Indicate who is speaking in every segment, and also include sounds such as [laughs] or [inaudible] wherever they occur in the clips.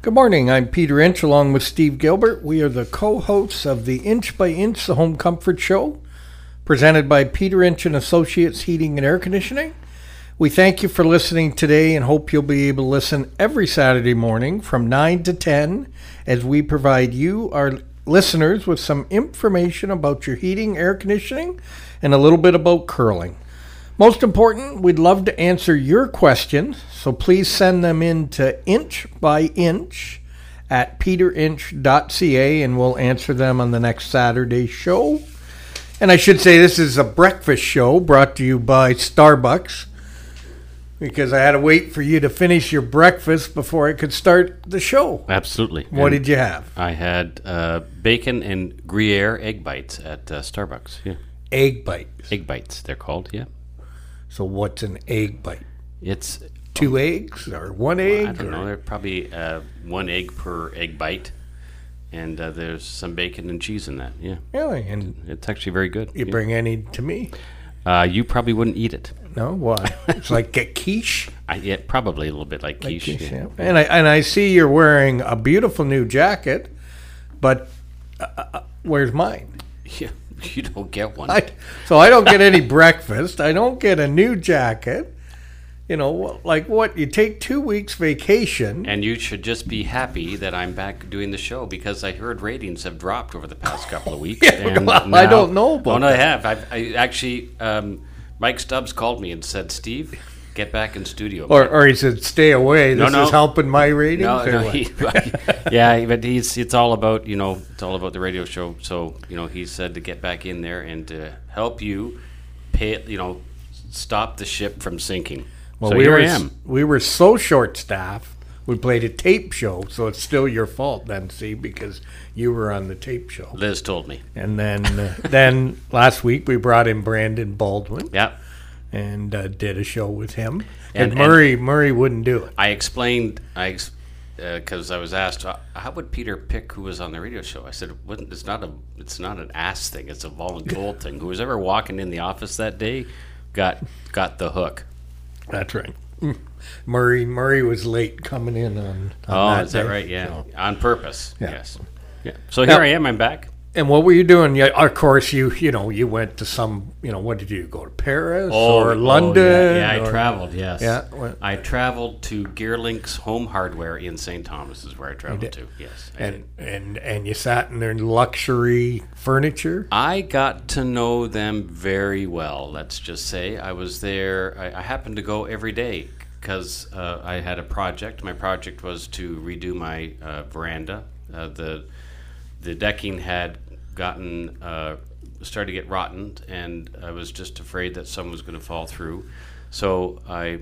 Speaker 1: Good morning. I'm Peter Inch along with Steve Gilbert. We are the co hosts of the Inch by Inch the Home Comfort Show, presented by Peter Inch and Associates Heating and Air Conditioning. We thank you for listening today and hope you'll be able to listen every Saturday morning from 9 to 10 as we provide you, our listeners, with some information about your heating, air conditioning, and a little bit about curling. Most important, we'd love to answer your questions, so please send them in to inch by inch at peterinch.ca and we'll answer them on the next Saturday show. And I should say this is a breakfast show brought to you by Starbucks because I had to wait for you to finish your breakfast before I could start the show.
Speaker 2: Absolutely.
Speaker 1: What
Speaker 2: And
Speaker 1: did you have?
Speaker 2: I had uh, bacon and Gruyere egg bites at uh, Starbucks. Yeah,
Speaker 1: Egg bites.
Speaker 2: egg bites they're called. Yeah,
Speaker 1: So what's an egg bite?
Speaker 2: it's
Speaker 1: Two eggs or one egg?
Speaker 2: I don't
Speaker 1: or-
Speaker 2: know. They're probably uh, one egg per egg bite, and uh, there's some bacon and cheese in that. Yeah,
Speaker 1: Really? And
Speaker 2: it's actually very good.
Speaker 1: you
Speaker 2: Yeah.
Speaker 1: bring any to me?
Speaker 2: Uh, you probably wouldn't eat it.
Speaker 1: No, why? It's like a quiche. [laughs]
Speaker 2: I, yeah, probably a little bit like quiche.
Speaker 1: Quiche,
Speaker 2: yeah.
Speaker 1: yeah. And I and I see you're wearing a beautiful new jacket, but uh, uh, where's mine? [laughs]
Speaker 2: Yeah, [laughs] you don't get one.
Speaker 1: I, so I don't get any breakfast. I don't get a new jacket. You know, like what? You take two weeks vacation.
Speaker 2: and you should just be happy that I'm back doing the show because I heard ratings have dropped over the past couple of [laughs] weeks.
Speaker 1: Yeah,
Speaker 2: and
Speaker 1: well, I don't know about
Speaker 2: Oh, no, I have. I've, I actually, um, Mike Stubbs called me and said, "Steve, get back in studio."
Speaker 1: Or, or he said, "Stay away. This
Speaker 2: no.
Speaker 1: is helping my ratings."
Speaker 2: no, no, he, [laughs] yeah, but he's it's all about you know it's all about the radio show. So you know he said to get back in there and to help you pay you know stop the ship from sinking.
Speaker 1: Well,
Speaker 2: so
Speaker 1: we
Speaker 2: here
Speaker 1: were
Speaker 2: I
Speaker 1: s-
Speaker 2: am.
Speaker 1: we were so short staffed. We played a tape show, so it's still your fault then, see, because you were on the tape show.
Speaker 2: Liz told me.
Speaker 1: And then uh, [laughs] then last week we brought in Brandon Baldwin
Speaker 2: Yeah.
Speaker 1: And uh, did a show with him.
Speaker 2: And-
Speaker 1: And, Murray Murray wouldn't do it.
Speaker 2: I explained, I because I was asked, uh, how would Peter pick who was on the radio show? I said, it's not a, it's not an ass thing. It's a volunteer [laughs] thing. Who was ever walking in the office that day, got got the hook.
Speaker 1: That's right. Mm. Murray Murray was late coming in on. on
Speaker 2: Oh, is that
Speaker 1: day,
Speaker 2: right? Yeah,
Speaker 1: so.
Speaker 2: on purpose.
Speaker 1: Yeah.
Speaker 2: Yes. Yeah. So here
Speaker 1: Now-
Speaker 2: I am. I'm back.
Speaker 1: And what were you doing? Yeah, of course you you know you went to some you know what did you go to Paris or London?
Speaker 2: Oh, yeah, yeah I
Speaker 1: or-
Speaker 2: traveled. Yes.
Speaker 1: Yeah, what-
Speaker 2: I traveled to Gearlink's Home Hardware in St. Thomas. Is where I traveled to. Yes. I did.
Speaker 1: And and and you sat in their luxury furniture.
Speaker 2: I got to know them very well. Let's just say I was there. I, I happened to go every day because uh, I had a project. My project was to redo my uh, veranda. Uh, the the decking had gotten uh, started to get rotten, and I was just afraid that someone was going to fall through. So I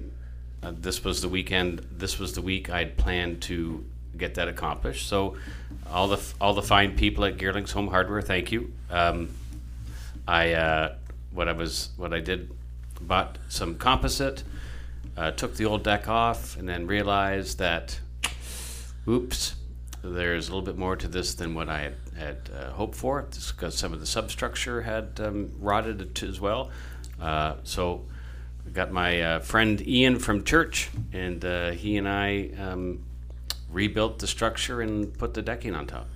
Speaker 2: uh, this was the weekend. This was the week I'd planned to get that accomplished. So all the all the fine people at Gearlings Home Hardware, thank you. Um, I uh, what I was what I did bought some composite, uh, took the old deck off, and then realized that oops, there's a little bit more to this than what I had, had uh, hoped for, because some of the substructure had um, rotted as well. Uh, so I got my uh, friend Ian from church, and uh, he and I um, rebuilt the structure and put the decking on top.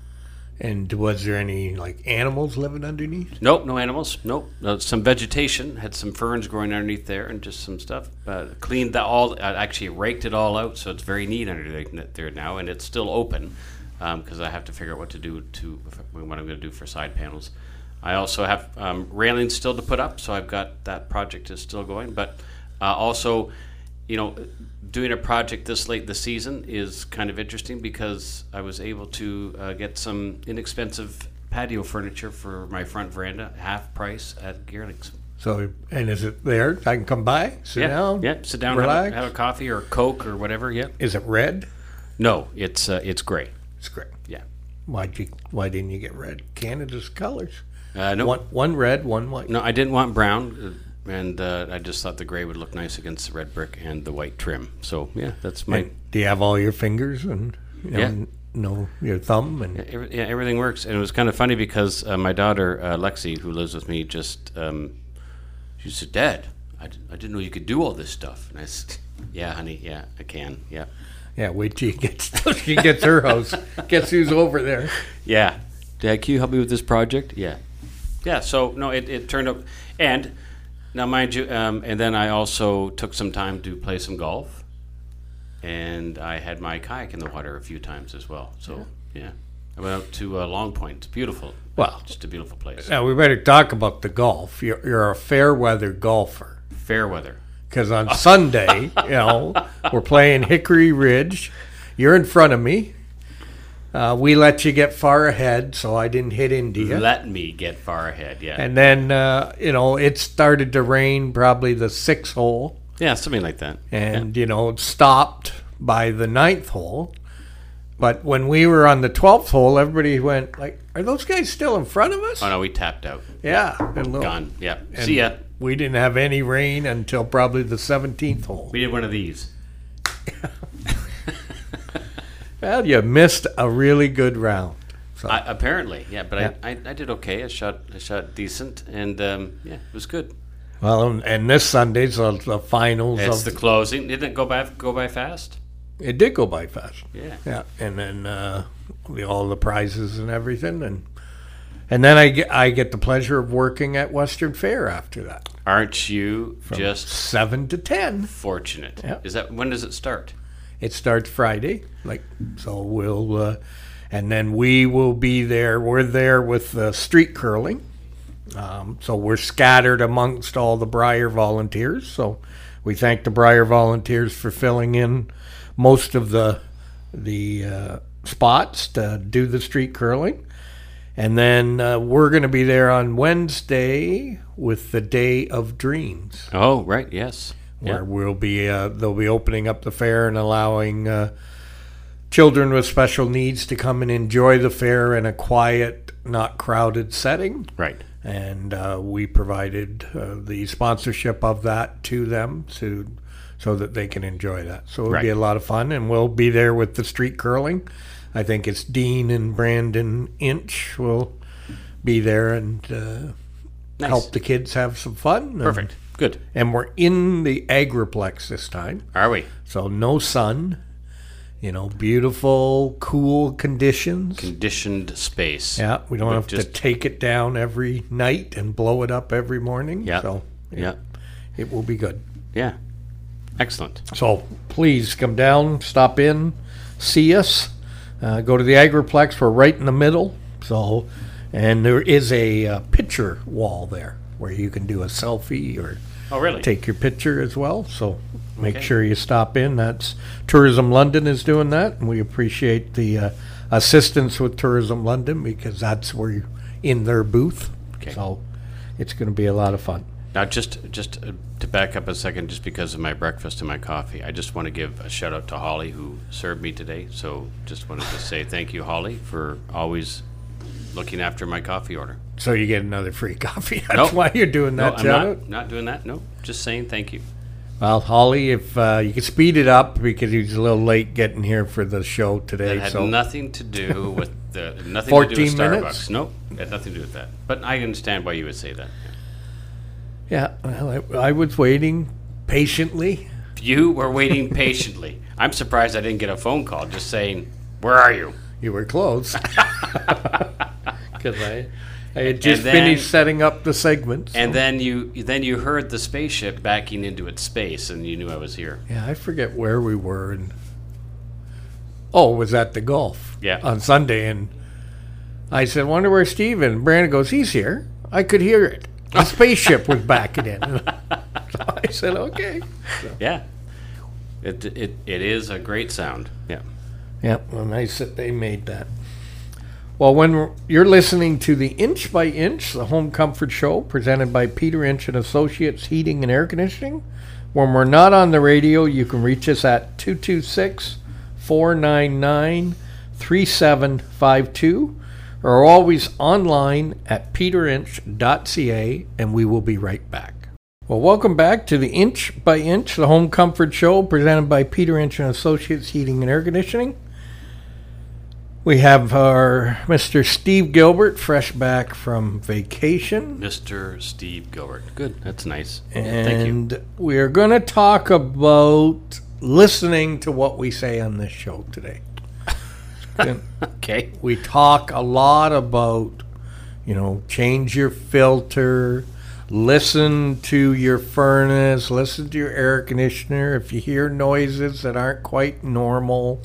Speaker 1: And was there any like animals living underneath?
Speaker 2: Nope, no animals. Nope. Uh, some vegetation. Had some ferns growing underneath there, and just some stuff. Uh, cleaned that all. I actually raked it all out, so it's very neat underneath there now, and it's still open because I have to figure out what to do to what I'm going to do for side panels. I also have um, railings still to put up, so I've got that project is still going. But uh, also, you know, doing a project this late the season is kind of interesting because I was able to uh, get some inexpensive patio furniture for my front veranda, half price at Gearlings.
Speaker 1: So and is it there? I can come by, sit
Speaker 2: Yeah,
Speaker 1: down,
Speaker 2: yeah, sit down, have
Speaker 1: relax.
Speaker 2: a, have a coffee or a Coke or whatever. Yeah,
Speaker 1: Is it red?
Speaker 2: no, it's uh, it's gray.
Speaker 1: It's great.
Speaker 2: Yeah,
Speaker 1: Why'd you? Why didn't you get red? Canada's colors.
Speaker 2: uh, no,
Speaker 1: One one red, one white.
Speaker 2: no, I didn't want brown, uh, and uh, I just thought the gray would look nice against the red brick and the white trim. So yeah, that's my
Speaker 1: And do you have all your fingers and you know,
Speaker 2: Yeah.
Speaker 1: n- no your thumb and
Speaker 2: Every, yeah, everything works, and it was kind of funny because uh, my daughter uh, Lexi, who lives with me, just um, she said, "Dad, I, d- I didn't know you could do all this stuff." And I said, "Yeah, honey, yeah, I can, yeah."
Speaker 1: Yeah, wait till you get [laughs] till she gets her house. Guess who's over there?
Speaker 2: Yeah. Dad, can you help me with this project? Yeah. Yeah. So no, it, it turned up, and now mind you, um, and then I also took some time to play some golf, and I had my kayak in the water a few times as well. So yeah, I went out to uh, Long Point. It's beautiful.
Speaker 1: Well-
Speaker 2: just a beautiful place.
Speaker 1: Now we better talk about the golf. You're, you're a fair weather golfer
Speaker 2: Fair weather.
Speaker 1: Because on Sunday, you know, we're playing Hickory Ridge. You're in front of me. Uh, we let you get far ahead, so I didn't hit into you.
Speaker 2: Let me get far ahead. Yeah.
Speaker 1: And then, uh, you know, it started to rain probably the sixth hole.
Speaker 2: yeah, something like that.
Speaker 1: and you know it stopped by the ninth hole. But when we were on the twelfth hole, everybody went like, "Are those guys still in front of us?"
Speaker 2: Oh no, we tapped out.
Speaker 1: Yeah, and little-
Speaker 2: Gone. Yeah.
Speaker 1: and
Speaker 2: See ya.
Speaker 1: We didn't have any rain until probably the seventeenth hole.
Speaker 2: We did one of these. [laughs]
Speaker 1: Well, you missed a really good round. So
Speaker 2: I, apparently, yeah, but
Speaker 1: Yeah.
Speaker 2: I, I, I did okay. I shot I shot decent, and um, yeah, it was good.
Speaker 1: well, and- and this Sunday's the, the finals.
Speaker 2: It's
Speaker 1: of,
Speaker 2: the closing. Didn't it go by go by fast?
Speaker 1: it did go by fast.
Speaker 2: Yeah.
Speaker 1: Yeah, and then uh, all the prizes and everything, and and then I get I get the pleasure of working at Western Fair after that,
Speaker 2: Aren't you just
Speaker 1: seven to ten.
Speaker 2: fortunate?
Speaker 1: Yeah.
Speaker 2: Is that when does it start?
Speaker 1: It starts Friday, like so. We'll uh, and then we will be there. We're there with uh, street curling. Um, so we're scattered amongst all the Brier volunteers. So we thank the Brier volunteers for filling in most of the the uh, spots to do the street curling. And then uh, we're going to be there on Wednesday with the Day of Dreams
Speaker 2: Oh, right. Yes.
Speaker 1: where
Speaker 2: Yeah.
Speaker 1: we'll be uh, they'll be opening up the fair and allowing uh, children with special needs to come and enjoy the fair in a quiet, not crowded setting.
Speaker 2: Right.
Speaker 1: And uh, we provided uh, the sponsorship of that to them to so that they can enjoy that. So it'll be a lot of fun, and we'll be there with the street curling. I think it's Dean and Brandon Inch will be there and uh,
Speaker 2: Nice.
Speaker 1: help the kids have some fun. and-
Speaker 2: Perfect. Good.
Speaker 1: and we're in the agriplex this time
Speaker 2: Are we
Speaker 1: so no sun you know beautiful cool conditions
Speaker 2: conditioned space?
Speaker 1: yeah we don't
Speaker 2: But
Speaker 1: have to take it down every night and blow it up every morning
Speaker 2: Yeah.
Speaker 1: so
Speaker 2: Yeah.
Speaker 1: it will be good
Speaker 2: Yeah. Excellent.
Speaker 1: so please come down stop in see us uh, go to the agriplex we're right in the middle so and there is a uh, picture wall there where you can do a selfie or
Speaker 2: Oh, really?
Speaker 1: take your picture as well. So make
Speaker 2: Okay.
Speaker 1: sure you stop in. That's Tourism London is doing that, and we appreciate the uh, assistance with Tourism London because that's where you're in their booth.
Speaker 2: Okay.
Speaker 1: So it's going to be a lot of fun.
Speaker 2: Now, just just uh, back up a second, just because of my breakfast and my coffee, I just want to give a shout out to Holly who served me today. So, just wanted to say thank you, Holly, for always looking after my coffee order.
Speaker 1: So you get another free coffee. [laughs] That's
Speaker 2: Nope.
Speaker 1: why you're doing
Speaker 2: No,
Speaker 1: that
Speaker 2: I'm not,
Speaker 1: out.
Speaker 2: not doing that. No, just saying thank you.
Speaker 1: Well, Holly, if uh, you could speed it up because he's a little late getting here for the show today.
Speaker 2: That had
Speaker 1: so
Speaker 2: nothing to do [laughs] with the nothing to do
Speaker 1: 14
Speaker 2: with Starbucks.
Speaker 1: minutes?
Speaker 2: Nope, had nothing to do with that. But I understand why you would say that.
Speaker 1: yeah, well, I, I was waiting patiently.
Speaker 2: You were waiting [laughs] patiently. I'm surprised I didn't get a phone call just saying, "Where are you?"
Speaker 1: You were close. [laughs] Because I, I had just
Speaker 2: then-
Speaker 1: finished setting up the segments.
Speaker 2: And then you then you heard the spaceship backing into its space, and you knew I was here.
Speaker 1: yeah, I forget where we were. And oh, it was at the golf.
Speaker 2: Yeah.
Speaker 1: On Sunday, and I said, "Wonder where Steve?" And Brandon goes, "He's here." I could hear it. The spaceship was backing in. so [laughs] I said, "Okay."
Speaker 2: Yeah, it it it is a great sound. Yeah.
Speaker 1: Yeah, well, nice that they made that. Well, when we're- you're listening to the Inch by Inch, the Home Comfort Show, presented by Peter Inch and Associates Heating and Air Conditioning, when we're not on the radio, you can reach us at 226 499 3752 or always online at peterinch.ca, and we will be right back. Well, welcome back to the Inch by Inch, the Home Comfort Show, presented by Peter Inch and Associates Heating and Air Conditioning. We have our Mr. Steve Gilbert, fresh back from vacation.
Speaker 2: Mr. Steve Gilbert. Good. That's nice. Yeah, Thank you.
Speaker 1: And we are going to talk about listening to what we say on this show today. [laughs]
Speaker 2: Okay.
Speaker 1: we talk a lot about, you know, change your filter, listen to your furnace, listen to your air conditioner. If you hear noises that aren't quite normal,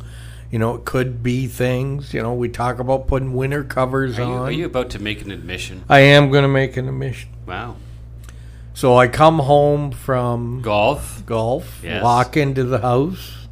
Speaker 1: you know, it could be things. You know, we talk about putting winter covers
Speaker 2: Are you,
Speaker 1: on.
Speaker 2: are you about to make an admission?
Speaker 1: I am going to make an admission.
Speaker 2: Wow.
Speaker 1: So I come home from
Speaker 2: Golf.
Speaker 1: golf,
Speaker 2: Yes.
Speaker 1: walk into the house,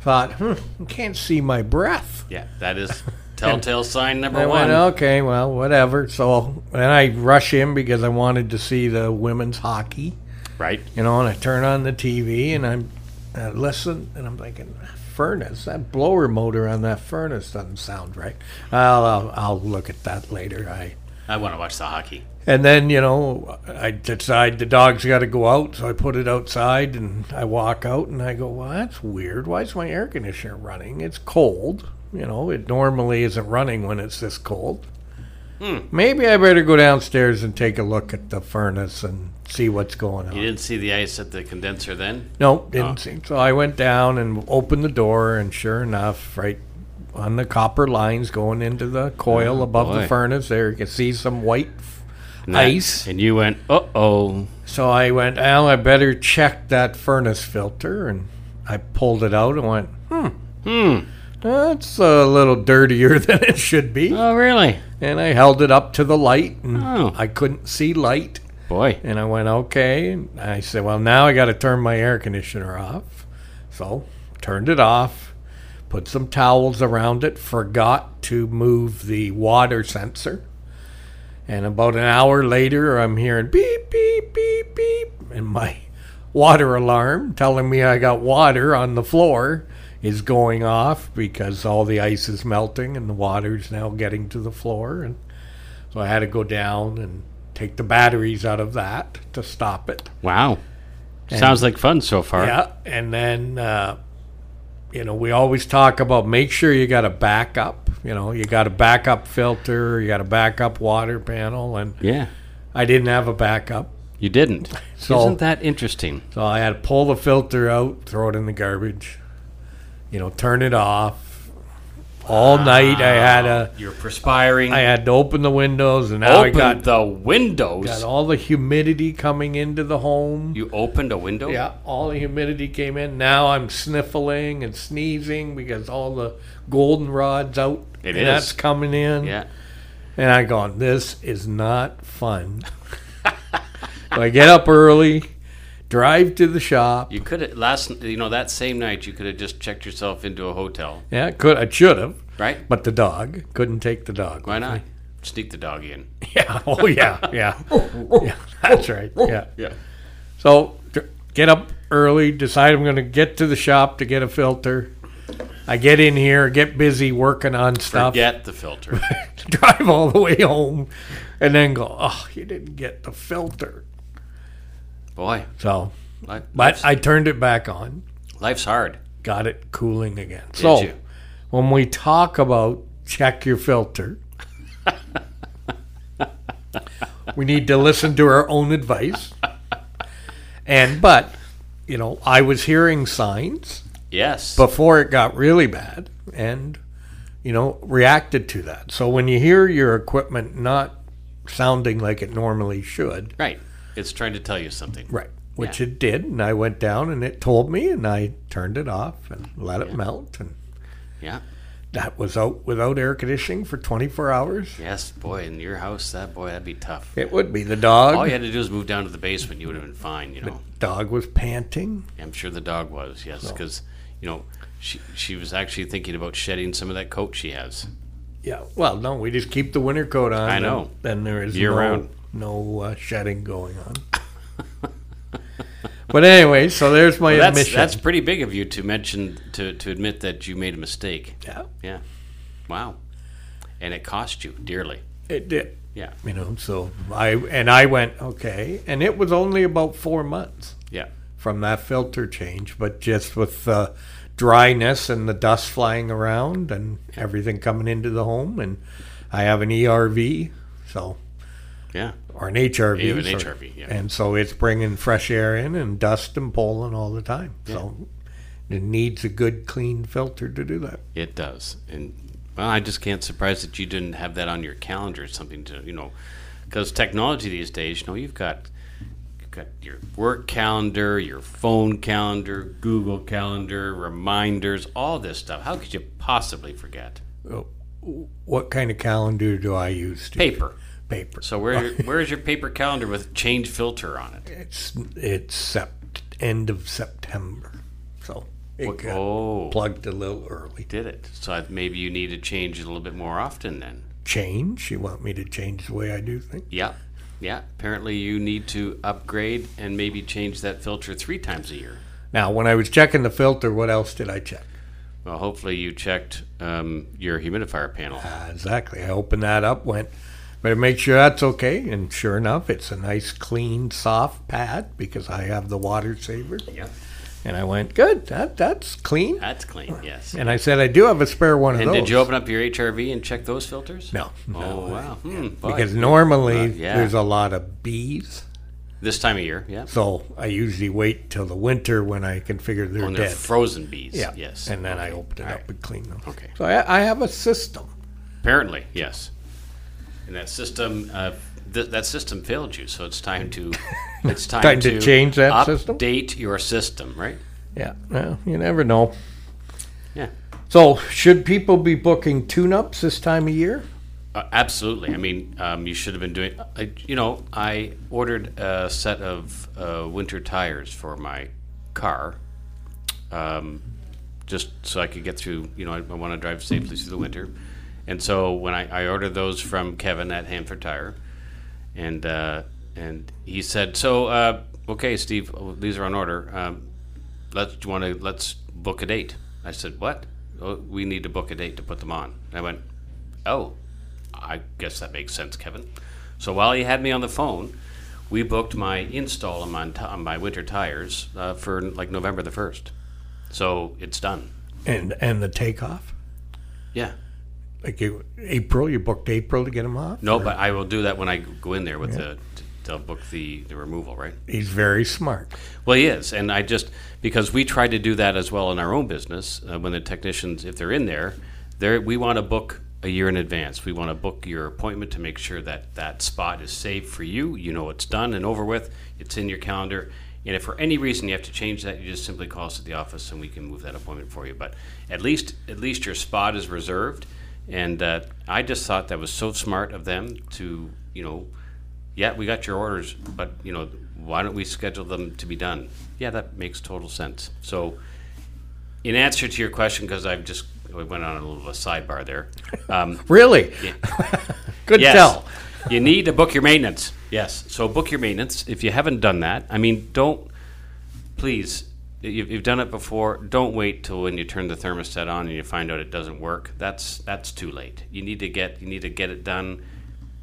Speaker 1: thought, hmm, I can't see my breath.
Speaker 2: Yeah, that is telltale [laughs] sign number
Speaker 1: I
Speaker 2: one.
Speaker 1: went, okay, well, whatever. So then I rush in because I wanted to see the women's hockey,
Speaker 2: Right.
Speaker 1: you know, and I turn on the TV and I'm, I listen and I'm thinking, furnace, that blower motor on that furnace doesn't sound right. I'll, I'll, I'll look at that later. I
Speaker 2: I want to watch the hockey.
Speaker 1: And then, you know, I decide the dog's got to go out, so I put it outside and I walk out and I go, well, that's weird. Why is my air conditioner running? It's cold. You know, it normally isn't running when it's this cold.
Speaker 2: Hmm.
Speaker 1: Maybe I better go downstairs and take a look at the furnace and see what's going on.
Speaker 2: You didn't see the ice at the condenser then?
Speaker 1: No, didn't
Speaker 2: Oh.
Speaker 1: see. So I went down and opened the door, and sure enough, right on the copper lines going into the coil
Speaker 2: Oh,
Speaker 1: above
Speaker 2: boy.
Speaker 1: the furnace, there you can see some white
Speaker 2: that-
Speaker 1: ice.
Speaker 2: And you went, uh oh.
Speaker 1: So I went, Al, I better check that furnace filter. And I pulled it out and went, hmm,
Speaker 2: Hmm.
Speaker 1: that's a little dirtier [laughs] than it should be.
Speaker 2: Oh, really?
Speaker 1: And I held it up to the light and
Speaker 2: Oh.
Speaker 1: I couldn't see light.
Speaker 2: Boy.
Speaker 1: And I went, okay. And I said, well, now I got to turn my air conditioner off. So turned it off, put some towels around it, forgot to move the water sensor. And about an hour later, I'm hearing beep, beep, beep, beep. And my [laughs] water alarm telling me I got water on the floor is going off because all the ice is melting and the water's now getting to the floor. And so I had to go down and take the batteries out of that to stop it.
Speaker 2: Wow. Sounds like fun so far.
Speaker 1: Yeah, and then uh, you know we always talk about make sure you got a backup. You know, you got a backup filter, you got a backup water panel, and
Speaker 2: Yeah.
Speaker 1: I didn't have a backup,
Speaker 2: You didn't.
Speaker 1: So-
Speaker 2: Isn't that interesting?
Speaker 1: so I had to pull the filter out, throw it in the garbage. You know, turn it off. All ah, night I had a
Speaker 2: You're perspiring.
Speaker 1: I had to open the windows, and now I
Speaker 2: opened
Speaker 1: got
Speaker 2: the windows.
Speaker 1: got all the humidity coming into the home.
Speaker 2: you opened a window?
Speaker 1: Yeah, all the humidity came in. Now I'm sniffling and sneezing because all the goldenrod's out.
Speaker 2: It
Speaker 1: and
Speaker 2: is.
Speaker 1: That's coming in.
Speaker 2: Yeah.
Speaker 1: And I'm going, this is not fun. [laughs] so I get up early, drive to the shop.
Speaker 2: You could have last you know that same night you could have just checked yourself into a hotel,
Speaker 1: Yeah, could I should have,
Speaker 2: right?
Speaker 1: but the dog couldn't take the dog.
Speaker 2: Why not?
Speaker 1: me.
Speaker 2: Sneak the dog in. [laughs]
Speaker 1: Yeah. Oh yeah. Yeah. [laughs] yeah. That's right. Yeah.
Speaker 2: Yeah.
Speaker 1: So get up early, decide I'm going to get to the shop to get a filter. I get in here, get busy working on stuff,
Speaker 2: Get the filter. [laughs]
Speaker 1: drive all the way home, and then go, oh, you didn't get the filter.
Speaker 2: Boy,
Speaker 1: So,
Speaker 2: life,
Speaker 1: but I turned it back on,
Speaker 2: life's hard.
Speaker 1: got it cooling again.
Speaker 2: Did
Speaker 1: so,
Speaker 2: you?
Speaker 1: when we talk about check your filter, [laughs] we need to listen to our own advice. And, but, you know, I was hearing signs
Speaker 2: Yes.
Speaker 1: before it got really bad and you know reacted to that so when you hear your equipment not sounding like it normally should
Speaker 2: right. It's trying to tell you something.
Speaker 1: right which
Speaker 2: Yeah.
Speaker 1: it did and i went down and it told me and i turned it off and let it melt and
Speaker 2: Yeah.
Speaker 1: that was out without air conditioning for 24 hours
Speaker 2: Yes, boy, in your house, that boy, that'd be tough.
Speaker 1: it would be the dog
Speaker 2: All you had to do was move down to the basement. You would have been fine. You know.
Speaker 1: the dog was panting
Speaker 2: I'm sure the dog was. Yes, because you know she she was actually thinking about shedding some of that coat she has.
Speaker 1: yeah well no we just keep the winter coat on
Speaker 2: I know.
Speaker 1: then, there is
Speaker 2: Year
Speaker 1: no,
Speaker 2: round.
Speaker 1: No uh, shedding going on [laughs] but anyway so there's my
Speaker 2: Well, that's
Speaker 1: admission
Speaker 2: that's pretty big of you to mention to to admit that you made a mistake.
Speaker 1: yeah
Speaker 2: Yeah. Wow. And it cost you dearly.
Speaker 1: It did.
Speaker 2: Yeah.
Speaker 1: You know, so I and I went, okay. And it was only about four months
Speaker 2: Yeah.
Speaker 1: from that filter change, but just with the dryness and the dust flying around and everything coming into the home and I have an ERV, so
Speaker 2: Yeah.
Speaker 1: or an HRV.
Speaker 2: You have an
Speaker 1: sorry.
Speaker 2: HRV, yeah.
Speaker 1: And so it's bringing fresh air in and dust and pollen all the time. So It needs a good, clean filter to do that.
Speaker 2: It does, and well, I just can't surprise that you didn't have that on your calendar. Or something to you know, because technology these days, you know, you've got you've got your work calendar, your phone calendar, Google Calendar, reminders, all this stuff. How could you possibly forget?
Speaker 1: Oh, What kind of calendar do I use? Steve?
Speaker 2: Paper.
Speaker 1: Paper.
Speaker 2: So where [laughs] where's your paper calendar with change filter on it?
Speaker 1: It's it's sept- end of September, so it
Speaker 2: What-
Speaker 1: got
Speaker 2: oh.
Speaker 1: plugged a little early.
Speaker 2: Did it? So I, maybe you need to change it a little bit more often then.
Speaker 1: Change? You want me to change the way I do things?
Speaker 2: Yeah. Yeah. Apparently you need to upgrade and maybe change that filter three times a year.
Speaker 1: Now, when I was checking the filter, what else did I check?
Speaker 2: Well, hopefully you checked um, your humidifier panel.
Speaker 1: Uh, exactly. I opened that up, went, better make sure that's okay. And sure enough, it's a nice, clean, soft pad because I have the water saver.
Speaker 2: Yeah.
Speaker 1: And I went, good. That that's clean.
Speaker 2: That's clean. Yes.
Speaker 1: And I said, I do have a spare one of those.
Speaker 2: And did you open up your HRV and check those filters?
Speaker 1: No.
Speaker 2: Oh
Speaker 1: no.
Speaker 2: wow. Hmm, boy.
Speaker 1: Because normally
Speaker 2: Uh, yeah.
Speaker 1: there's a lot of bees.
Speaker 2: this time of year, yeah.
Speaker 1: So I usually wait till the winter when I can figure they're
Speaker 2: When they're
Speaker 1: dead.
Speaker 2: frozen bees.
Speaker 1: yeah.
Speaker 2: Yes.
Speaker 1: And then I open it
Speaker 2: All
Speaker 1: up
Speaker 2: right.
Speaker 1: and clean them.
Speaker 2: Okay.
Speaker 1: So I, I have a system.
Speaker 2: Apparently, yes. And that system, uh, th- that system failed you, so it's time to, [laughs] it's time,
Speaker 1: Time to change that system?
Speaker 2: Update your system, right?
Speaker 1: Yeah. Well, you never know.
Speaker 2: Yeah.
Speaker 1: So should people be booking tune-ups this time of year?
Speaker 2: Uh, absolutely. I mean, um, you should have been doing. I, you know, I ordered a set of uh, winter tires for my car, um, just so I could get through. You know, I, I want to drive safely through the winter, and so when I, I ordered those from Kevin at Hanford Tire, and uh, and he said, "So, uh, okay, Steve, oh, these are on order. Um, let's you want to let's book a date." I said, "What? Oh, we need to book a date to put them on." I went, "Oh." I guess that makes sense, Kevin. So while he had me on the phone, we booked my install on my, on my winter tires uh, for like November the 1st. So it's done.
Speaker 1: And and the takeoff?
Speaker 2: Yeah.
Speaker 1: Like you, April, you booked April to get them off?
Speaker 2: No, but I will do that when I go in there with the, they'll book the, the removal, right?
Speaker 1: He's very smart.
Speaker 2: Well, he is. And I just, because we try to do that as well in our own business, uh, when the technicians, if they're in there, they're, we want to book a year in advance. We want to book your appointment to make sure that that spot is saved for you. You know it's done and over with. It's in your calendar. And if for any reason you have to change that, you just simply call us at the office and we can move that appointment for you. But at least, at least your spot is reserved. And uh, I just thought that was so smart of them to, you know, yeah, we got your orders, but you know, why don't we schedule them to be done? Yeah, that makes total sense. So, in answer to your question, because I've just we went on a little of a sidebar there. [laughs] Um,
Speaker 1: Really? Good [laughs]
Speaker 2: yes,
Speaker 1: tell.
Speaker 2: you need to book your maintenance. Yes, so book your maintenance. If you haven't done that, I mean, don't please. You've, you've done it before. Don't wait till when you turn the thermostat on and you find out it doesn't work. That's that's too late. You need to get you need to get it done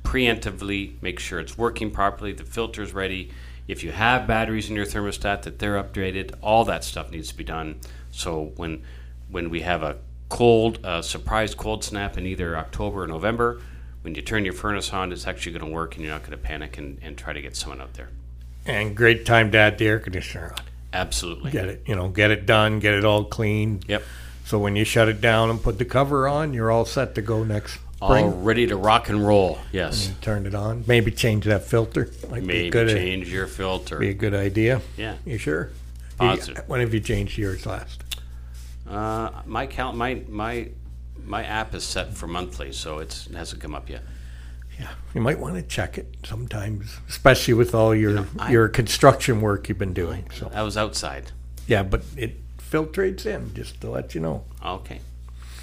Speaker 2: preemptively. Make sure it's working properly. The filter's ready. If you have batteries in your thermostat, that they're upgraded. All that stuff needs to be done. So when when we have a cold uh, surprise cold snap in either October or November, when you turn your furnace on, it's actually going to work, and you're not going to panic and, and try to get someone out there.
Speaker 1: And great time to add the air conditioner on.
Speaker 2: Absolutely.
Speaker 1: Get it, you know, get it done, get it all clean.
Speaker 2: Yep.
Speaker 1: So when you shut it down and put the cover on, you're all set to go next
Speaker 2: All
Speaker 1: spring.
Speaker 2: ready to rock and roll. Yes.
Speaker 1: You turn it on. Maybe change that filter. Might be
Speaker 2: Maybe
Speaker 1: good.
Speaker 2: change your filter.
Speaker 1: Be a good idea.
Speaker 2: Yeah.
Speaker 1: You sure? You- when have you changed yours last?
Speaker 2: Uh, my count, my my my app is set for monthly, so it's, it hasn't come up yet.
Speaker 1: Yeah, you might want to check it sometimes, especially with all your
Speaker 2: I-
Speaker 1: your construction work you've been doing. So
Speaker 2: I was outside.
Speaker 1: yeah, but it filtrates in just to let you know.
Speaker 2: Okay.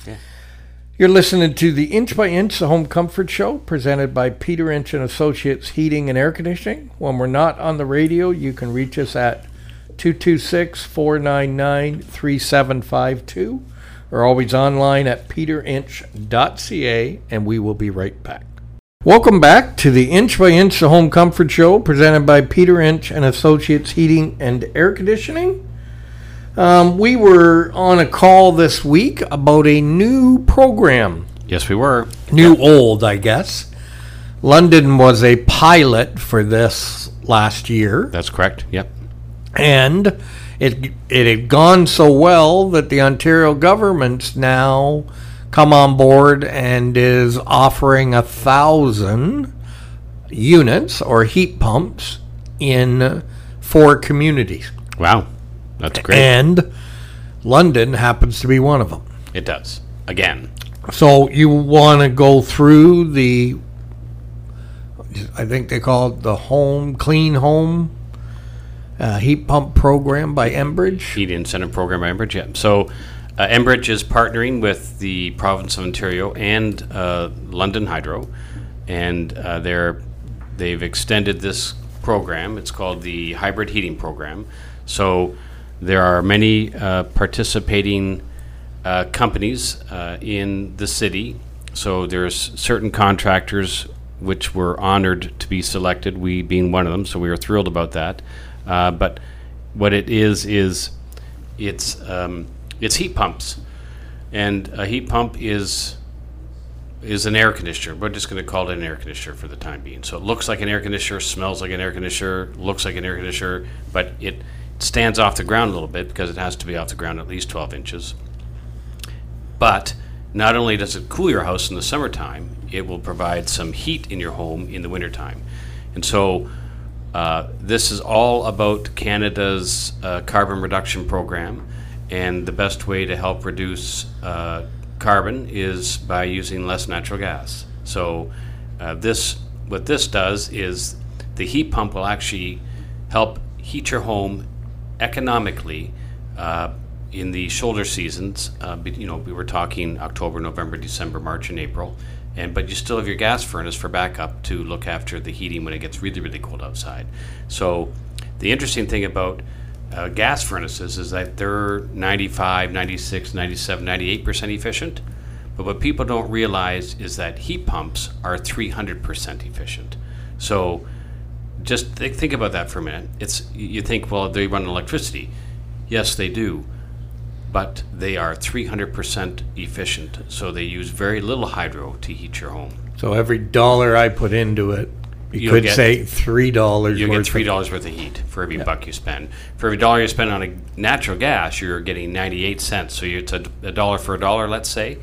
Speaker 2: Yeah.
Speaker 1: You're listening to the Inch by Inch, the Home Comfort Show, presented by Peter Inch and Associates Heating and Air Conditioning. When we're not on the radio, you can reach us at 226-499-3752 or always online at peterinch.ca, and we will be right back. Welcome back to the Inch by Inch, the Home Comfort Show, presented by Peter Inch and Associates Heating and Air Conditioning. Um, we were on a call this week about a new program.
Speaker 2: Yes, we were.
Speaker 1: New old, I guess. London was a pilot for this last year,
Speaker 2: That's correct. Yep.
Speaker 1: and it it had gone so well that the Ontario government's now come on board and is offering a thousand units or heat pumps in four communities.
Speaker 2: Wow, that's great.
Speaker 1: And London happens to be one of them.
Speaker 2: it does again.
Speaker 1: So you want to go through the, I think they call it the Home Clean Home uh, Heat Pump Program by Enbridge.
Speaker 2: Heat Incentive Program by Enbridge. Yeah. So uh, Enbridge is partnering with the province of Ontario and uh, London Hydro, and uh, they're they've extended this program. It's called the Hybrid Heating Program. So there are many uh, participating uh, companies uh, in the city. So there's certain contractors which were honored to be selected. We being one of them, so we were thrilled about that. But what it is is it's um, it's heat pumps, and a heat pump is is an air conditioner. We're just going to call it an air conditioner for the time being. So it looks like an air conditioner, smells like an air conditioner, looks like an air conditioner, but it stands off the ground a little bit because it has to be off the ground at least 12 inches. But not only does it cool your house in the summertime, it will provide some heat in your home in the wintertime. And so uh, this is all about Canada's uh, carbon reduction program. And the best way to help reduce uh, carbon is by using less natural gas. So uh, this, what this does is the heat pump will actually help heat your home economically uh, in the shoulder seasons. Uh, you know, we were talking October, November, December, March, and April. And but you still have your gas furnace for backup to look after the heating when it gets really, really cold outside. So the interesting thing about uh, gas furnaces is that they're 95, 96, 97, 98% efficient. But what people don't realize is that heat pumps are 300% efficient. So just th- think about that for a minute. It's you think, well, they run electricity. Yes, they do, but they are 300% efficient. So they use very little hydro to heat your home.
Speaker 1: So every dollar I put into it, you
Speaker 2: You'll
Speaker 1: could
Speaker 2: get-
Speaker 1: say three dollars.
Speaker 2: You get
Speaker 1: worth
Speaker 2: three
Speaker 1: of-
Speaker 2: dollars worth of heat for every buck you spend. For every dollar you spend on a natural gas, you're getting 98 cents. So you- it's a, a dollar for a dollar, let's say,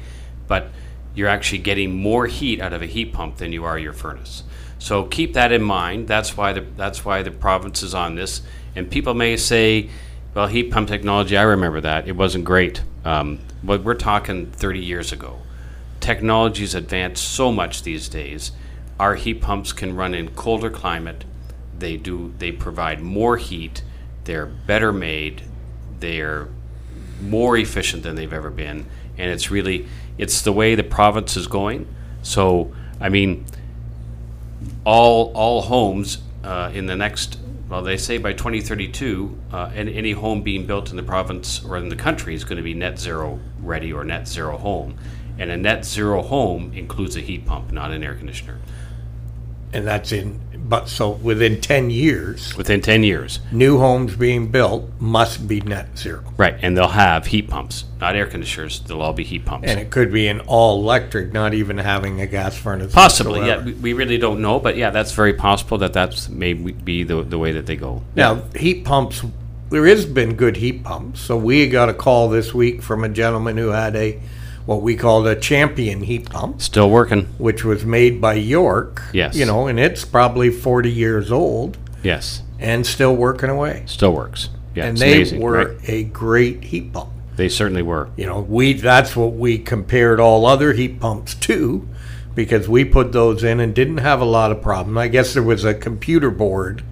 Speaker 2: but you're actually getting more heat out of a heat pump than you are your furnace. So keep that in mind. That's why the that's why the province is on this. And people may say, "Well, heat pump technology, I remember that it wasn't great." Um, but we're talking 30 years ago. Technology's advanced so much these days. Our heat pumps can run in colder climate. They do. They provide more heat. They're better made. They're more efficient than they've ever been, and it's really it's the way the province is going. So, I mean, all all homes uh, in the next well they say by 2032 uh, and any home being built in the province or in the country is going to be net zero ready or net zero home and a net zero home includes a heat pump not an air conditioner
Speaker 1: and that's in. But so within ten years,
Speaker 2: within 10 years
Speaker 1: new homes being built must be net zero,
Speaker 2: right and they'll have heat pumps not air conditioners they'll all be heat pumps
Speaker 1: and it could be an all electric, not even having a gas furnace.
Speaker 2: possibly yeah
Speaker 1: whatsoever.
Speaker 2: we, we really don't know but yeah that's very possible that that's may be the, the way that they go
Speaker 1: Now, heat pumps, there has been good heat pumps. So we got a call this week from a gentleman who had a, what we called a champion heat pump,
Speaker 2: still working
Speaker 1: which was made by York.
Speaker 2: Yes.
Speaker 1: You know, and it's probably 40 years old
Speaker 2: yes
Speaker 1: and still working away.
Speaker 2: still works yeah
Speaker 1: and
Speaker 2: it's
Speaker 1: they
Speaker 2: amazing
Speaker 1: were
Speaker 2: right?
Speaker 1: a great heat pump.
Speaker 2: they certainly were
Speaker 1: You know, we that's what we compared all other heat pumps to because we put those in and didn't have a lot of problem. I guess there was a computer board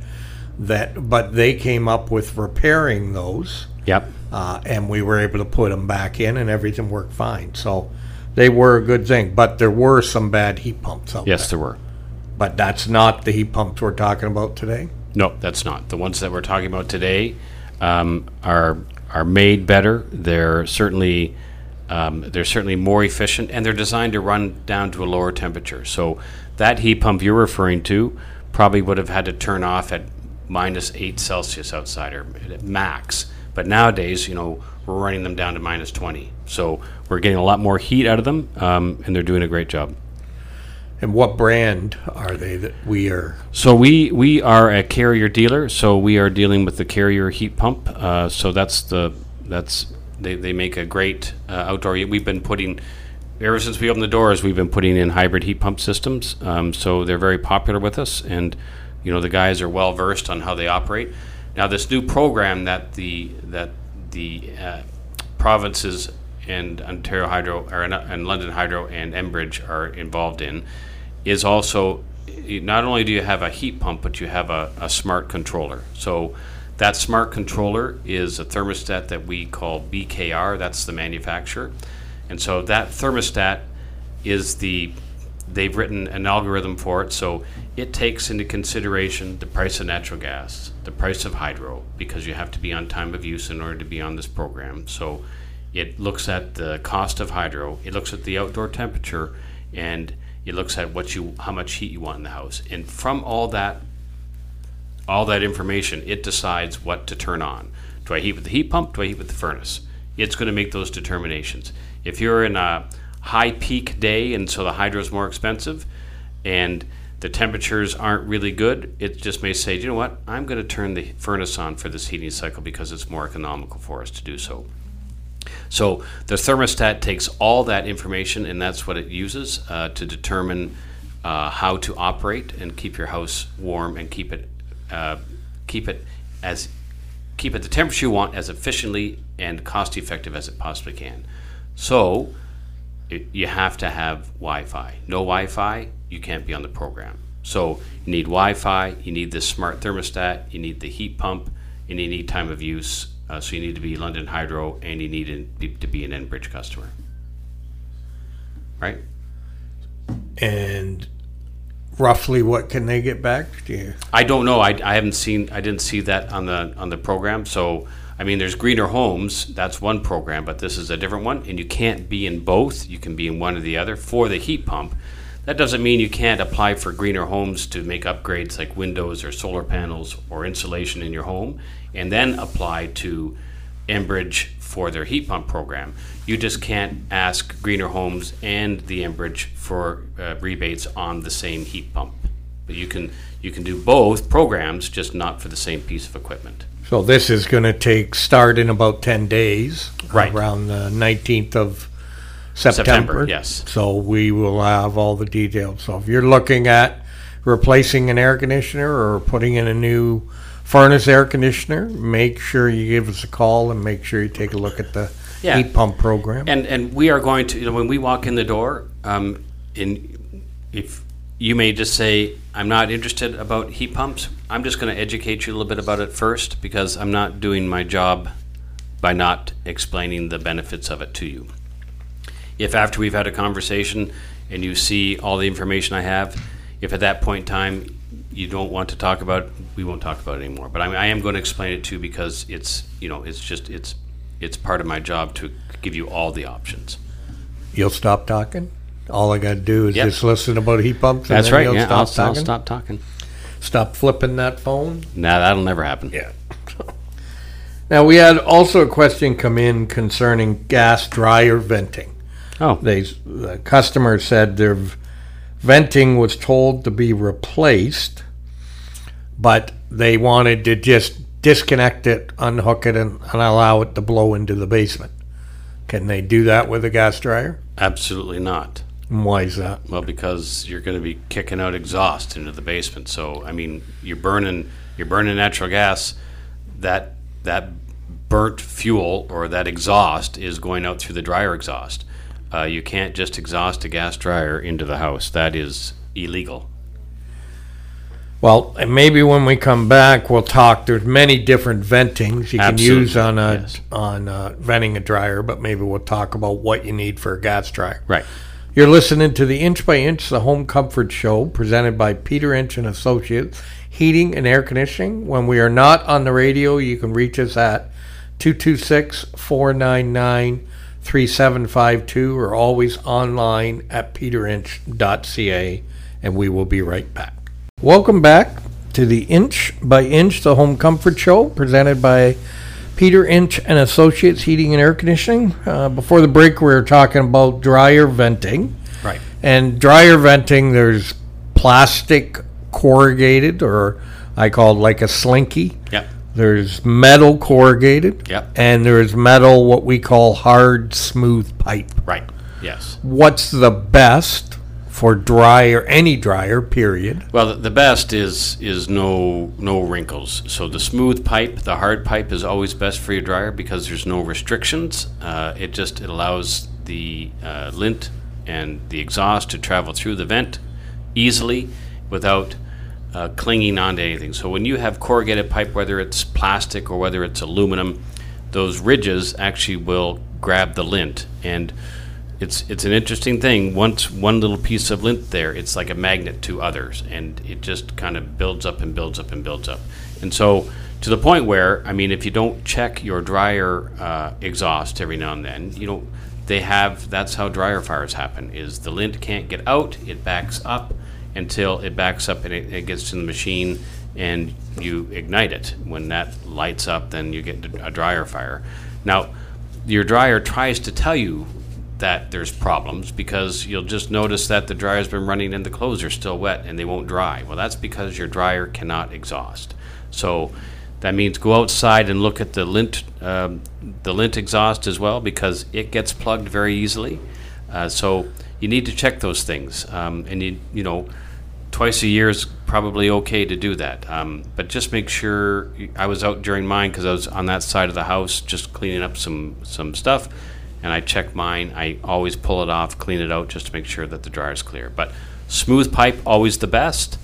Speaker 1: that but they came up with repairing those
Speaker 2: yep
Speaker 1: uh, and we were able to put them back in and everything worked fine. So they were a good thing, but there were some bad heat pumps out there.
Speaker 2: Yes,
Speaker 1: there.
Speaker 2: there were.
Speaker 1: But that's not the heat pumps we're talking about today.
Speaker 2: No, that's not. The ones that we're talking about today um, are are made better. They're certainly um, they're certainly more efficient, and they're designed to run down to a lower temperature. So that heat pump you're referring to probably would have had to turn off at minus eight Celsius outside or at max. But nowadays, you know, we're running them down to minus twenty. So we're getting a lot more heat out of them, um, and they're doing a great job.
Speaker 1: And what brand are they that we are?
Speaker 2: So we we are a carrier dealer. So we are dealing with the carrier heat pump. Uh, so that's the that's they, they make a great uh, outdoor. We've been putting ever since we opened the doors. We've been putting in hybrid heat pump systems. Um, so they're very popular with us, and you know the guys are well versed on how they operate. Now this new program that the that the uh, provinces and Ontario Hydro or and London Hydro and Enbridge are involved in is also not only do you have a heat pump, but you have a, a smart controller. So that smart controller is a thermostat that we call BKR. That's the manufacturer, and so that thermostat is the they've written an algorithm for it. So it takes into consideration the price of natural gas, the price of hydro, because you have to be on time of use in order to be on this program. So it looks at the cost of hydro. It looks at the outdoor temperature, and it looks at what you how much heat you want in the house. And from all that all that information, it decides what to turn on. Do I heat with the heat pump? Do I heat with the furnace? It's going to make those determinations. If you're in a high peak day and so the hydro is more expensive and the temperatures aren't really good, it just may say, you know what, I'm going to turn the furnace on for this heating cycle because it's more economical for us to do so. So the thermostat takes all that information and that's what it uses uh, to determine uh, how to operate and keep your house warm and keep it uh, keep it as keep it the temperature you want as efficiently and cost effective as it possibly can. So it, you have to have Wi-Fi. No Wi-Fi, you can't be on the program. So you need Wi-Fi, you need this smart thermostat, you need the heat pump, and you need time of use. Uh, so you need to be London Hydro, and you need to be an Enbridge customer, right?
Speaker 1: And roughly what can they get back? Do you?
Speaker 2: I don't know. I, I haven't seen. I didn't see that on the on the program. So I mean, there's greener homes. That's one program, but this is a different one, and you can't be in both. You can be in one or the other for the heat pump. That doesn't mean you can't apply for greener homes to make upgrades like windows or solar panels or insulation in your home, and then apply to Enbridge for their heat pump program. You just can't ask Greener Homes and the Enbridge for uh, rebates on the same heat pump. But you can you can do both programs, just not for the same piece of equipment.
Speaker 1: So this is going to take start in about ten days,
Speaker 2: Right.
Speaker 1: around the nineteenth of September.
Speaker 2: September, yes.
Speaker 1: So we will have all the details. So if you're looking at replacing an air conditioner or putting in a new furnace air conditioner, make sure you give us a call and make sure you take a look at the
Speaker 2: Yeah.
Speaker 1: heat pump program.
Speaker 2: And and we are going to you know when we walk in the door, um, in if you may just say I'm not interested about heat pumps. I'm just going to educate you a little bit about it first because I'm not doing my job by not explaining the benefits of it to you. If after we've had a conversation and you see all the information I have, if at that point in time you don't want to talk about, it, we won't talk about it anymore. But I, mean, I am going to explain it to you because it's you know it's just it's it's part of my job to give you all the options.
Speaker 1: You'll stop talking. All I got to do is
Speaker 2: Yep.
Speaker 1: just listen about heat pumps. and
Speaker 2: That's
Speaker 1: then
Speaker 2: right.
Speaker 1: You'll
Speaker 2: Yeah,
Speaker 1: stop
Speaker 2: I'll, I'll
Speaker 1: talking?
Speaker 2: stop talking.
Speaker 1: Stop flipping that phone.
Speaker 2: Nah, that'll never happen.
Speaker 1: Yeah. [laughs] Now we had also a question come in concerning gas dryer venting.
Speaker 2: Oh,
Speaker 1: They the customer said their v- venting was told to be replaced, but they wanted to just disconnect it, unhook it, and, and allow it to blow into the basement. Can they do that with a gas dryer?
Speaker 2: absolutely not.
Speaker 1: Why is that?
Speaker 2: Well, because you're going to be kicking out exhaust into the basement. So, I mean, you're burning you're burning natural gas. That that burnt fuel or that exhaust is going out through the dryer exhaust. Uh, you can't just exhaust a gas dryer into the house. That is illegal.
Speaker 1: Well, and maybe when we come back, we'll talk. There's many different ventings you can use on a
Speaker 2: yes.
Speaker 1: on uh venting a dryer, but maybe we'll talk about what you need for a gas dryer.
Speaker 2: Right.
Speaker 1: You're listening to the Inch by Inch, the Home Comfort Show, presented by Peter Inch and Associates Heating and Air Conditioning. When we are not on the radio, you can reach us at 226-499-3752 or always online at peterinch.ca, and we will be right back. Welcome back to the Inch by Inch, the Home Comfort Show, presented by Peter Inch and Associates Heating and Air Conditioning. Uh, before the break, we were talking about dryer venting.
Speaker 2: Right.
Speaker 1: And dryer venting, there's plastic corrugated, or I call it like a slinky.
Speaker 2: Yep.
Speaker 1: There's metal corrugated.
Speaker 2: Yep.
Speaker 1: And there's metal, what we call hard, smooth pipe.
Speaker 2: Right. Yes.
Speaker 1: What's the best for dryer, any dryer, period?
Speaker 2: Well, the- the best is is no no wrinkles. So the smooth pipe, the hard pipe, is always best for your dryer because there's no restrictions. Uh, it just it allows the uh, lint and the exhaust to travel through the vent easily without uh, clinging onto anything. So when you have corrugated pipe, whether it's plastic or whether it's aluminum, those ridges actually will grab the lint and it's it's an interesting thing. Once one little piece of lint there, it's like a magnet to others, and it just kind of builds up and builds up and builds up. And so to the point where, I mean, if you don't check your dryer uh, exhaust every now and then, you know, they have. That's how dryer fires happen. Is the lint can't get out, it backs up until it backs up and it, it gets to the machine, and you ignite it. When that lights up, then you get a dryer fire. Now, your dryer tries to tell you that there's problems because you'll just notice that the dryer's been running and the clothes are still wet and they won't dry. Well, that's because your dryer cannot exhaust. So that means go outside and look at the lint, um, the lint exhaust as well because it gets plugged very easily. Uh, so you need to check those things, um, and you you know twice a year is probably okay to do that. Um, but just make sure I was out during mine because I was on that side of the house just cleaning up some some stuff, and I check mine. I always pull it off, clean it out just to make sure that the dryer is clear. But smooth pipe always the best.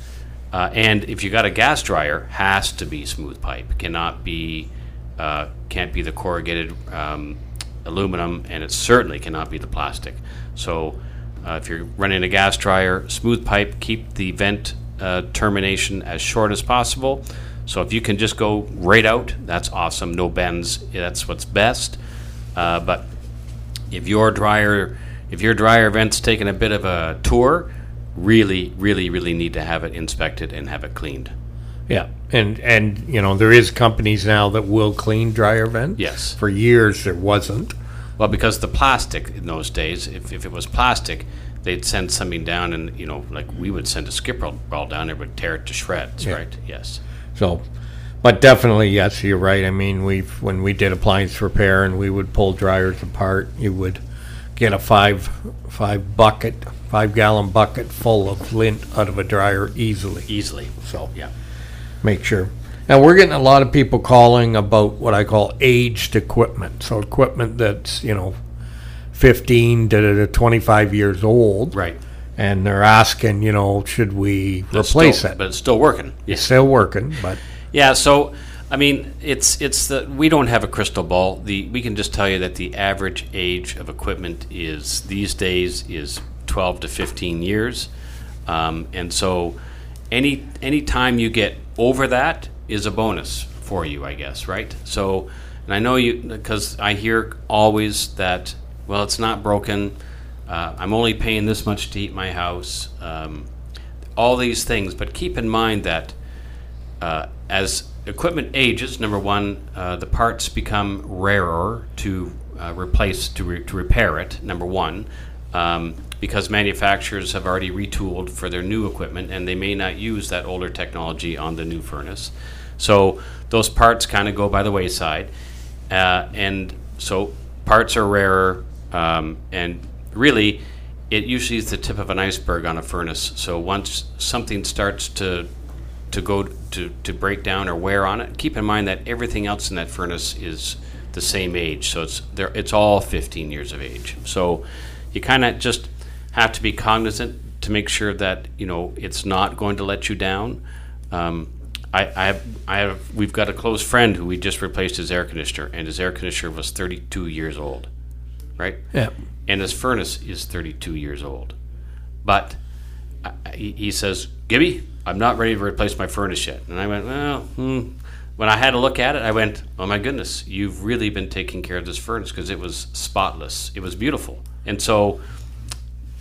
Speaker 2: Uh, and if you got a gas dryer, has to be smooth pipe. Cannot be uh, can't be the corrugated um, aluminum, and it certainly cannot be the plastic. So uh, if you're running a gas dryer, smooth pipe, keep the vent uh, termination as short as possible. So if you can just go right out, that's awesome. No bends, that's what's best. Uh, but if your dryer, if your dryer vent's taking a bit of a tour, really, really, really need to have it inspected and have it cleaned.
Speaker 1: Yeah, and and you know there is companies now that will clean dryer vents.
Speaker 2: Yes.
Speaker 1: For years there wasn't.
Speaker 2: Well, because the plastic in those days, if, if it was plastic, they'd send something down, and you know, like we would send a skipper roll down, it would tear it to shreds,
Speaker 1: Yeah.
Speaker 2: right? Yes.
Speaker 1: So, but definitely yes, you're right. I mean, we when we did appliance repair and we would pull dryers apart, you would get a five five bucket, five gallon bucket full of lint out of a dryer easily.
Speaker 2: Easily.
Speaker 1: So
Speaker 2: Yeah.
Speaker 1: make sure. Now we're getting a lot of people calling about what I call aged equipment. So equipment that's you know, fifteen to twenty five years old,
Speaker 2: Right.
Speaker 1: and they're asking, you know, should we replace
Speaker 2: still-
Speaker 1: it?
Speaker 2: But it's still working.
Speaker 1: It's still working, but
Speaker 2: Yeah, so I mean, it's it's the we don't have a crystal ball. The we can just tell you that the average age of equipment is these days is 12 to 15 years, um, and so any any time you get over that is a bonus for you, I guess, right? So, and I know you because I hear always that well, it's not broken. Uh, I'm only paying this much to heat my house. Um, all these things, but keep in mind that uh, as equipment ages, number one, uh, the parts become rarer to uh, replace to, re- to repair it. Number one, um, because manufacturers have already retooled for their new equipment, and they may not use that older technology on the new furnace. So those parts kind of go by the wayside, uh, and so parts are rarer, um, and really. It usually is the tip of an iceberg on a furnace. So once something starts to to go to, to break down or wear on it. Keep in mind that everything else in that furnace is the same age, so it's there. It's all 15 years of age. So you kind of just have to be cognizant to make sure that you know it's not going to let you down. Um, I, I have, I have, we've got a close friend who we just replaced his air conditioner, and his air conditioner was 32 years old, right?
Speaker 1: yeah.
Speaker 2: and his furnace is 32 years old. But I- he, he says, Gibby, I'm not ready to replace my furnace yet. And I went, well, hmm. when I had a look at it, I went, oh my goodness, you've really been taking care of this furnace because it was spotless. It was beautiful. And so,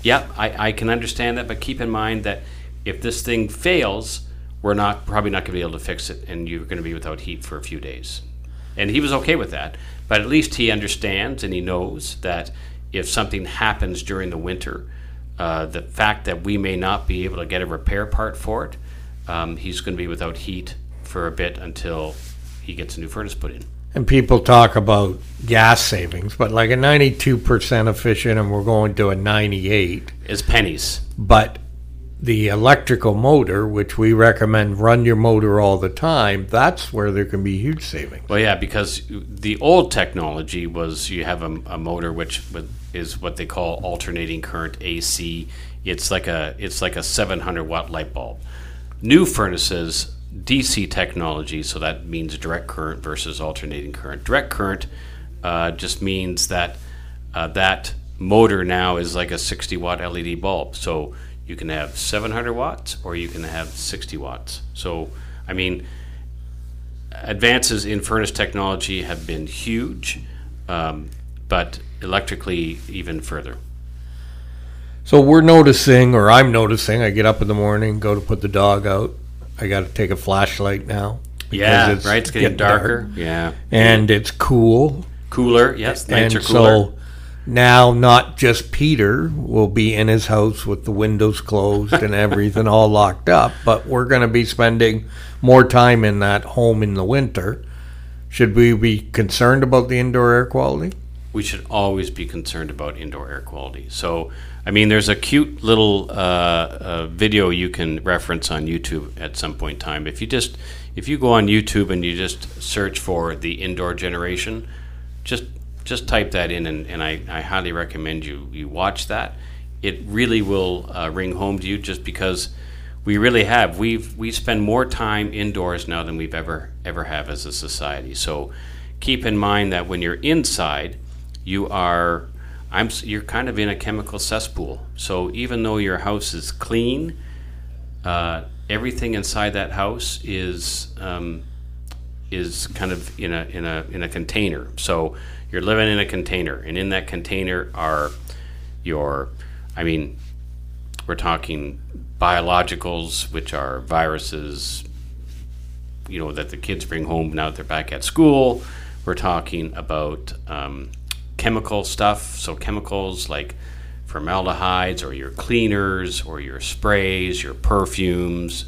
Speaker 2: yeah, I, I can understand that, but keep in mind that if this thing fails, we're not probably not going to be able to fix it, and you're going to be without heat for a few days. And he was okay with that, but at least he understands and he knows that if something happens during the winter, uh, the fact that we may not be able to get a repair part for it, um, he's going to be without heat for a bit until he gets a new furnace put in.
Speaker 1: And people talk about gas savings, but like a 92% efficient and we're going to a 98.
Speaker 2: Is pennies.
Speaker 1: But the electrical motor, which we recommend run your motor all the time, that's where there can be huge savings.
Speaker 2: Well, yeah, because the old technology was you have a, a motor which is what they call alternating current AC. It's like a it's like a 700 watt light bulb. New furnaces DC technology, so that means direct current versus alternating current. Direct current uh, just means that uh, that motor now is like a 60 watt LED bulb. So you can have 700 watts or you can have 60 watts. So, I mean, advances in furnace technology have been huge, um, but electrically even further.
Speaker 1: So we're noticing, or I'm noticing, I get up in the morning, go to put the dog out. I got to take a flashlight now.
Speaker 2: Yeah, it's right. It's getting, getting darker. Dark. Yeah,
Speaker 1: and it's cool.
Speaker 2: Cooler. Yes,
Speaker 1: nights and are cooler. So now, not just Peter will be in his house with the windows closed and [laughs] everything all locked up, but we're going to be spending more time in that home in the winter. Should we be concerned about the indoor air quality?
Speaker 2: We should always be concerned about indoor air quality. So, I mean, there's a cute little uh, uh, video you can reference on YouTube at some point in time. If you just if you go on YouTube and you just search for the indoor generation, just just type that in, and, and I, I highly recommend you you watch that. It really will uh, ring home to you, just because we really have we've we spend more time indoors now than we've ever ever have as a society. So keep in mind that when you're inside, you are I'm you're kind of in a chemical cesspool. So even though your house is clean, uh, everything inside that house is um, is kind of in a in a in a container. So you're living in a container, and in that container are your, I mean, we're talking biologicals, which are viruses, you know, that the kids bring home now that they're back at school. We're talking about um, chemical stuff, so chemicals like formaldehydes or your cleaners or your sprays, your perfumes,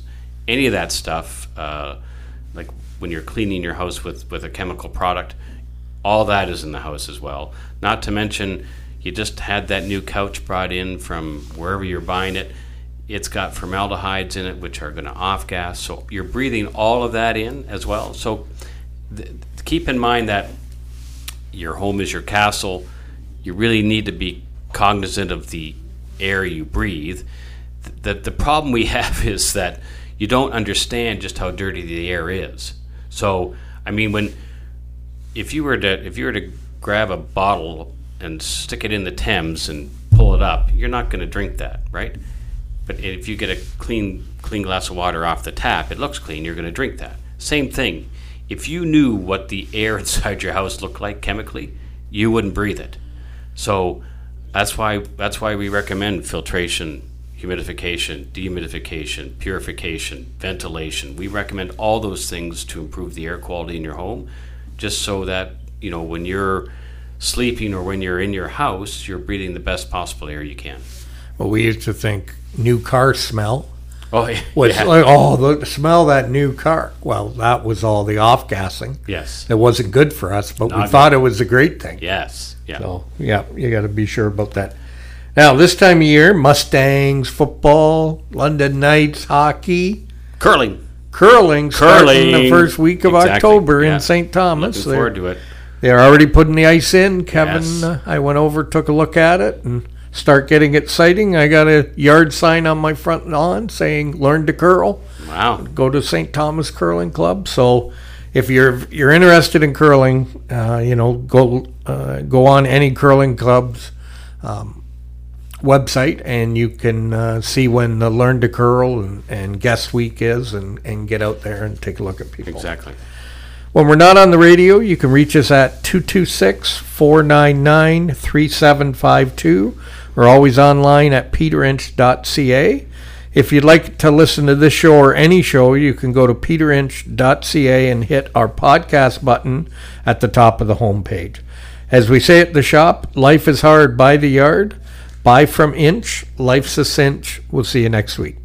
Speaker 2: any of that stuff. Uh, like when you're cleaning your house with, with a chemical product, all that is in the house as well. Not to mention, you just had that new couch brought in from wherever you're buying it. It's got formaldehydes in it, which are going to off gas. So you're breathing all of that in as well. So th- keep in mind that your home is your castle. You really need to be cognizant of the air you breathe. The, the problem we [laughs] have is that you don't understand just how dirty the air is. So, I mean, when if you were to if you were to grab a bottle and stick it in the Thames and pull it up, you're not going to drink that, right? But if you get a clean clean glass of water off the tap, it looks clean. You're going to drink that. Same thing. If you knew what the air [laughs] inside your house looked like chemically, you wouldn't breathe it. So that's why that's why we recommend filtration, humidification, dehumidification, purification, ventilation. We recommend all those things to improve the air quality in your home just so that you know when you're sleeping or when you're in your house, you're breathing the best possible air you can.
Speaker 1: Well, we used to think new car smell.
Speaker 2: Oh, yeah.
Speaker 1: Was like, oh, the smell that new car. Well, that was all the off gassing.
Speaker 2: Yes.
Speaker 1: It wasn't good for us, but Not we good. thought it was a great thing.
Speaker 2: Yes. Yeah.
Speaker 1: So, yeah, you got to be sure about that. Now, this time of year, Mustangs, football, London Knights, hockey,
Speaker 2: curling
Speaker 1: curling, curling the first week of exactly. October yeah. in St. Thomas.
Speaker 2: Looking forward to it.
Speaker 1: They're already putting the ice in. Kevin, yes. uh, I went over, took a look at it, and start getting exciting. I got a yard sign on my front lawn saying "Learn to curl."
Speaker 2: Wow!
Speaker 1: Go to St. Thomas Curling Club. So, if you're you're interested in curling, uh, you know, go uh, go on any curling clubs. Um, website and you can uh, see when the Learn to Curl and, and Guest Week is and, and get out there and take a look at people.
Speaker 2: Exactly.
Speaker 1: When we're not on the radio, you can reach us at 226 499 3752. We're always online at peterinch.ca. If you'd like to listen to this show or any show, you can go to peterinch.ca and hit our podcast button at the top of the homepage. As we say at the shop, life is hard by the yard Buy from Inch. Life's a cinch. We'll see you next week.